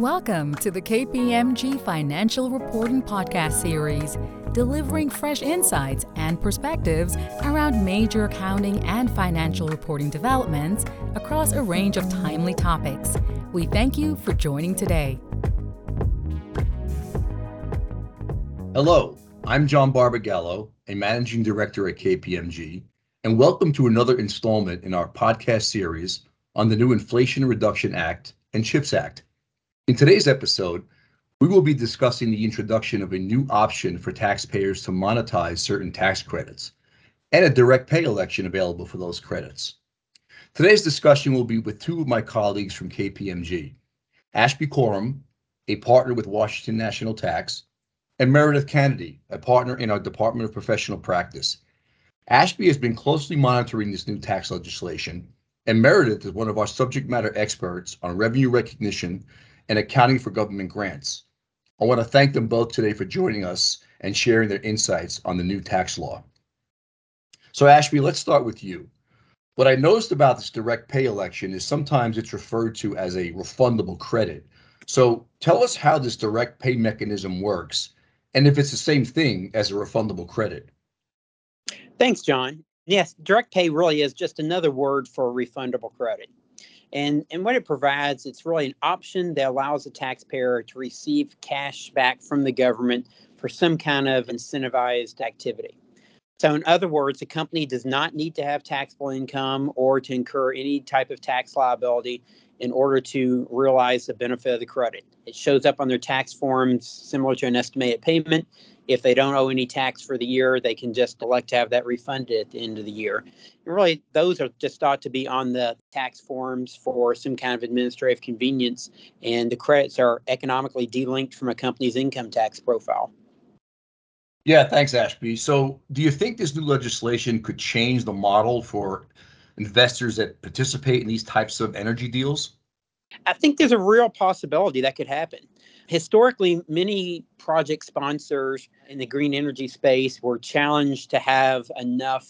Welcome to the KPMG Financial Reporting Podcast Series, delivering fresh insights and perspectives around major accounting and financial reporting developments across a range of timely topics. We thank you for joining today. Hello, I'm John Barbagallo, a managing director at KPMG, and welcome to another installment in our podcast series on the new Inflation Reduction Act and CHIPS Act. In today's episode, we will be discussing the introduction of a new option for taxpayers to monetize certain tax credits and a direct pay election available for those credits. Today's discussion will be with two of my colleagues from KPMG, Ashby Coram, a partner with Washington National Tax, and Meredith Kennedy, a partner in our Department of Professional Practice. Ashby has been closely monitoring this new tax legislation, and Meredith is one of our subject matter experts on revenue recognition and accounting for government grants. I want to thank them both today for joining us and sharing their insights on the new tax law. So, Ashby, let's start with you. What I noticed about this direct pay election is sometimes it's referred to as a refundable credit. So, tell us how this direct pay mechanism works and if it's the same thing as a refundable credit. Thanks, John. Yes, direct pay really is just another word for refundable credit. And, and what it provides, it's really an option that allows the taxpayer to receive cash back from the government for some kind of incentivized activity. So, in other words, a company does not need to have taxable income or to incur any type of tax liability in order to realize the benefit of the credit. It shows up on their tax forms similar to an estimated payment. If they don't owe any tax for the year, they can just elect to have that refunded at the end of the year. And really, those are just thought to be on the tax forms for some kind of administrative convenience, and the credits are economically delinked from a company's income tax profile. Yeah, thanks, Ashby. So, do you think this new legislation could change the model for investors that participate in these types of energy deals? I think there's a real possibility that could happen. Historically, many project sponsors in the green energy space were challenged to have enough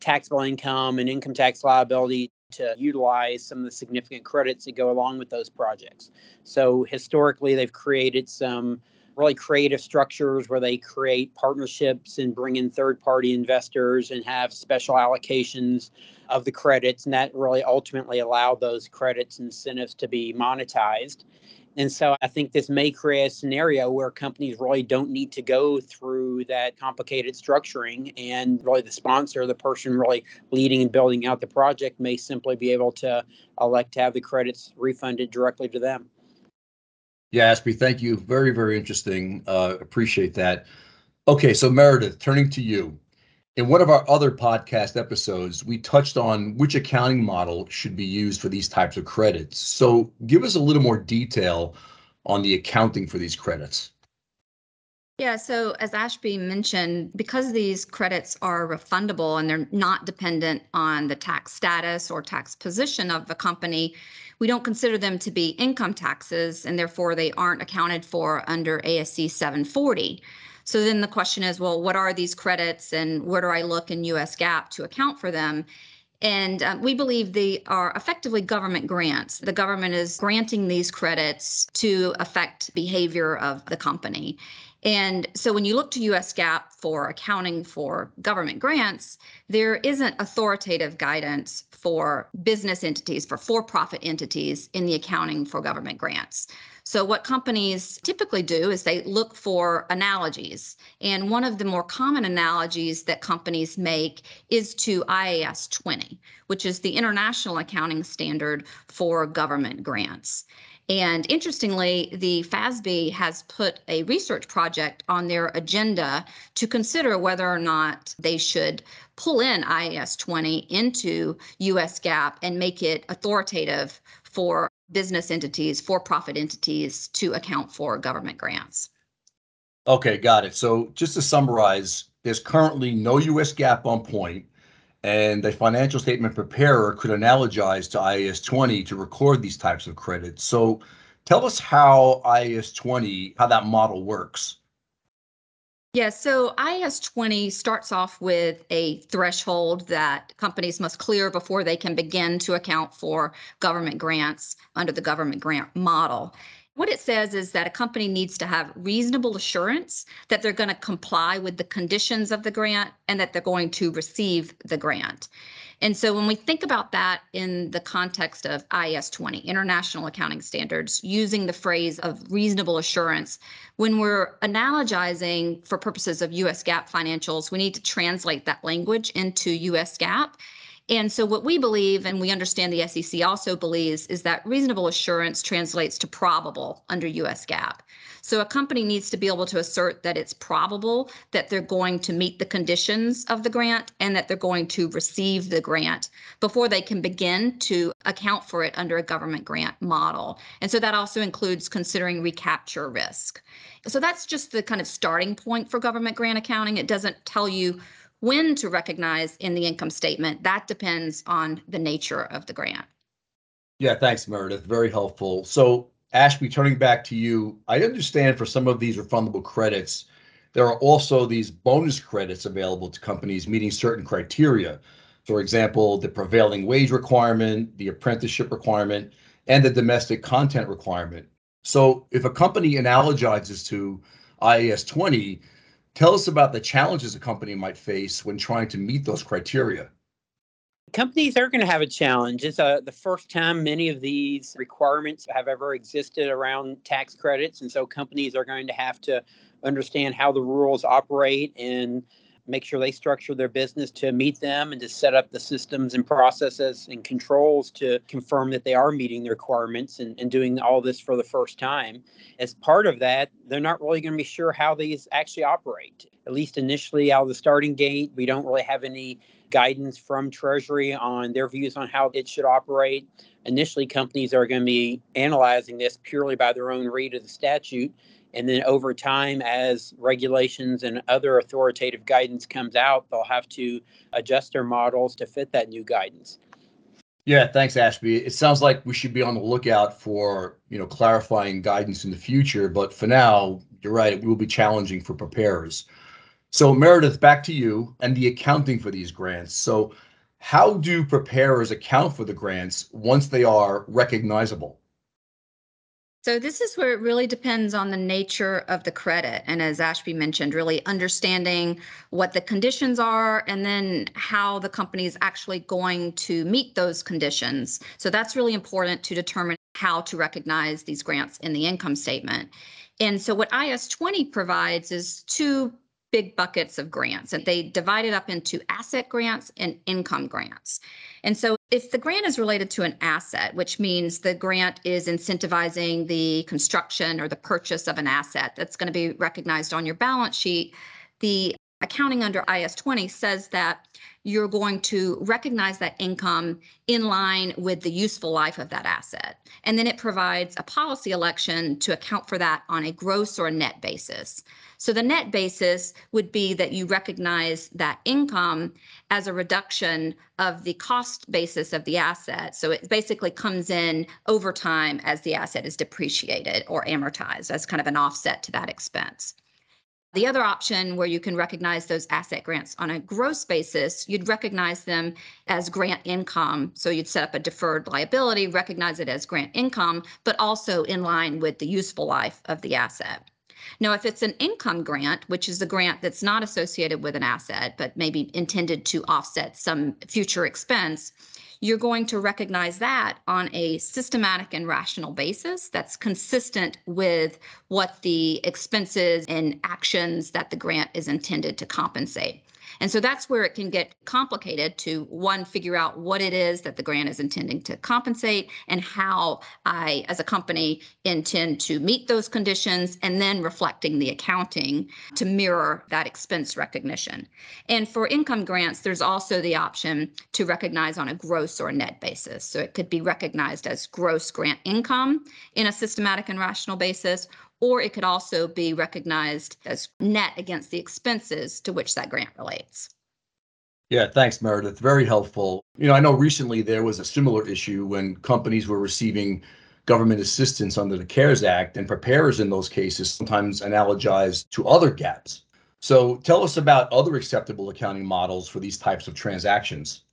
taxable income and income tax liability to utilize some of the significant credits that go along with those projects. So, historically, they've created some really creative structures where they create partnerships and bring in third party investors and have special allocations of the credits. And that really ultimately allowed those credits incentives to be monetized. And so I think this may create a scenario where companies really don't need to go through that complicated structuring. And really, the sponsor, the person really leading and building out the project, may simply be able to elect to have the credits refunded directly to them. Yeah, Ashby, thank you. Very, very interesting. Uh, appreciate that. Okay, so Meredith, turning to you. In one of our other podcast episodes, we touched on which accounting model should be used for these types of credits. So give us a little more detail on the accounting for these credits. Yeah, so as Ashby mentioned, because these credits are refundable and they're not dependent on the tax status or tax position of the company, we don't consider them to be income taxes and therefore they aren't accounted for under ASC 740. So then the question is, well, what are these credits and where do I look in US GAAP to account for them? And uh, we believe they are effectively government grants. The government is granting these credits to affect behavior of the company. And so when you look to US GAAP for accounting for government grants, there isn't authoritative guidance for business entities, for for profit entities in the accounting for government grants. So, what companies typically do is they look for analogies. And one of the more common analogies that companies make is to IAS 20, which is the international accounting standard for government grants. And interestingly, the FASB has put a research project on their agenda to consider whether or not they should pull in IAS 20 into US GAAP and make it authoritative for business entities, for profit entities to account for government grants. Okay, got it. So just to summarize, there's currently no US GAAP on point and a financial statement preparer could analogize to IAS 20 to record these types of credits. So tell us how IAS 20, how that model works. Yeah, so IAS 20 starts off with a threshold that companies must clear before they can begin to account for government grants under the government grant model. What it says is that a company needs to have reasonable assurance that they're going to comply with the conditions of the grant and that they're going to receive the grant. And so when we think about that in the context of IAS 20, International Accounting Standards, using the phrase of reasonable assurance, when we're analogizing for purposes of US GAAP financials, we need to translate that language into US GAAP. And so, what we believe, and we understand the SEC also believes, is that reasonable assurance translates to probable under US GAAP. So, a company needs to be able to assert that it's probable that they're going to meet the conditions of the grant and that they're going to receive the grant before they can begin to account for it under a government grant model. And so, that also includes considering recapture risk. So, that's just the kind of starting point for government grant accounting. It doesn't tell you when to recognize in the income statement, that depends on the nature of the grant. Yeah, thanks, Meredith. Very helpful. So, Ashby, turning back to you, I understand for some of these refundable credits, there are also these bonus credits available to companies meeting certain criteria. For example, the prevailing wage requirement, the apprenticeship requirement, and the domestic content requirement. So, if a company analogizes to IAS 20, Tell us about the challenges a company might face when trying to meet those criteria. Companies are going to have a challenge. It's uh, the first time many of these requirements have ever existed around tax credits. And so companies are going to have to understand how the rules operate and make sure they structure their business to meet them and to set up the systems and processes and controls to confirm that they are meeting the requirements and, and doing all this for the first time. As part of that, they're not really going to be sure how these actually operate. At least initially, out of the starting gate, we don't really have any guidance from Treasury on their views on how it should operate. Initially, companies are going to be analyzing this purely by their own read of the statute and then over time, as regulations and other authoritative guidance comes out, they'll have to adjust their models to fit that new guidance. Yeah, thanks, Ashby. It sounds like we should be on the lookout for you know clarifying guidance in the future, but for now, you're right, it will be challenging for preparers. So Meredith, back to you and the accounting for these grants. So how do preparers account for the grants once they are recognizable? So this is where it really depends on the nature of the credit. And as Ashby mentioned, really understanding what the conditions are and then how the company is actually going to meet those conditions. So that's really important to determine how to recognize these grants in the income statement. And so what IAS20 provides is two big buckets of grants and they divide it up into asset grants and income grants. And so if the grant is related to an asset, which means the grant is incentivizing the construction or the purchase of an asset that's going to be recognized on your balance sheet, the accounting under IAS 20 says that you're going to recognize that income in line with the useful life of that asset. And then it provides a policy election to account for that on a gross or net basis. So the net basis would be that you recognize that income as a reduction of the cost basis of the asset. So it basically comes in over time as the asset is depreciated or amortized as kind of an offset to that expense. The other option where you can recognize those asset grants on a gross basis, you'd recognize them as grant income. So you'd set up a deferred liability, recognize it as grant income, but also in line with the useful life of the asset. Now, if it's an income grant, which is a grant that's not associated with an asset, but maybe intended to offset some future expense, you're going to recognize that on a systematic and rational basis that's consistent with what the expenses and actions that the grant is intended to compensate. And so that's where it can get complicated to one, figure out what it is that the grant is intending to compensate and how I, as a company, intend to meet those conditions and then reflecting the accounting to mirror that expense recognition. And for income grants, there's also the option to recognize on a gross or net basis. So it could be recognized as gross grant income in a systematic and rational basis, or it could also be recognized as net against the expenses to which that grant relates. Yeah, thanks, Meredith. Very helpful. You know, I know recently there was a similar issue when companies were receiving government assistance under the CARES Act, and preparers in those cases sometimes analogize to other gaps. So tell us about other acceptable accounting models for these types of transactions.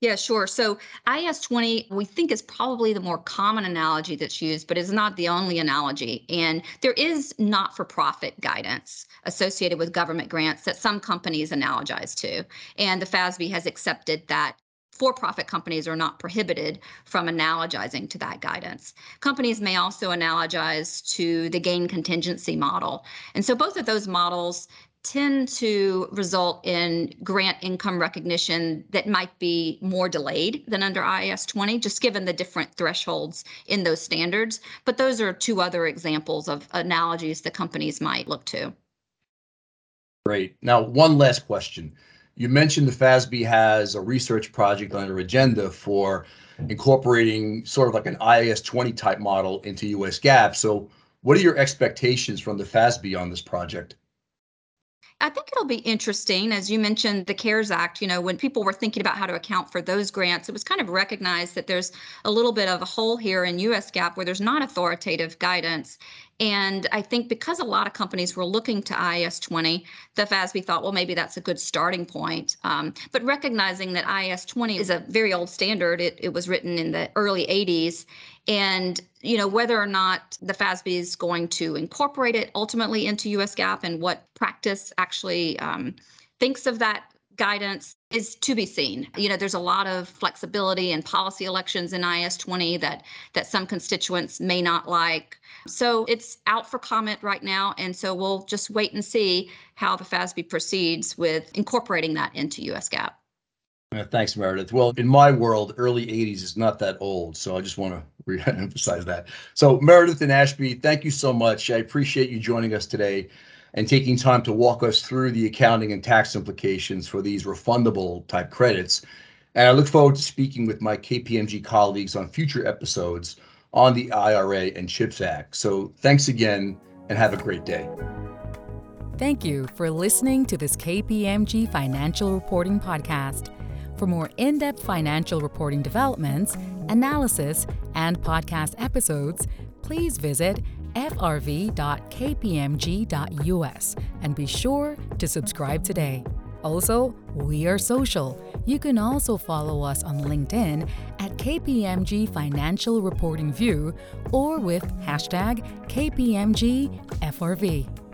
Yeah, sure. So IAS 20, we think is probably the more common analogy that's used, but is not the only analogy. And there is not for profit guidance associated with government grants that some companies analogize to. And the FASB has accepted that for profit companies are not prohibited from analogizing to that guidance. Companies may also analogize to the gain contingency model. And so both of those models tend to result in grant income recognition that might be more delayed than under IAS 20, just given the different thresholds in those standards. But those are two other examples of analogies that companies might look to. Great. Now, one last question. You mentioned the FASB has a research project on their agenda for incorporating sort of like an IAS 20 type model into US GAAP. So, what are your expectations from the FASB on this project? I think it'll be interesting. As you mentioned, the CARES Act, you know, when people were thinking about how to account for those grants, it was kind of recognized that there's a little bit of a hole here in US GAAP where there's not authoritative guidance. And I think because a lot of companies were looking to IAS 20, the FASB thought, well, maybe that's a good starting point. Um, but recognizing that IAS 20 is a very old standard, it, it was written in the early 80s. And you know whether or not the FASB is going to incorporate it ultimately into US GAAP and what practice actually um, thinks of that guidance is to be seen. You know, there's a lot of flexibility and policy elections in IAS 20 that that some constituents may not like. So it's out for comment right now, and so we'll just wait and see how the FASB proceeds with incorporating that into US thanks, Meredith. Well, in my world, early 80s is not that old, so I just want to re-emphasize that. So, Meredith and Ashby, thank you so much. I appreciate you joining us today and taking time to walk us through the accounting and tax implications for these refundable type credits. And I look forward to speaking with my KPMG colleagues on future episodes on the IRA and CHIPS Act. So thanks again and have a great day. Thank you for listening to this KPMG Financial Reporting Podcast. For more in depth financial reporting developments, analysis, and podcast episodes, please visit frv.kpmg.us and be sure to subscribe today. Also, we are social. You can also follow us on LinkedIn at KPMG Financial Reporting View or with hashtag KPMGFRV.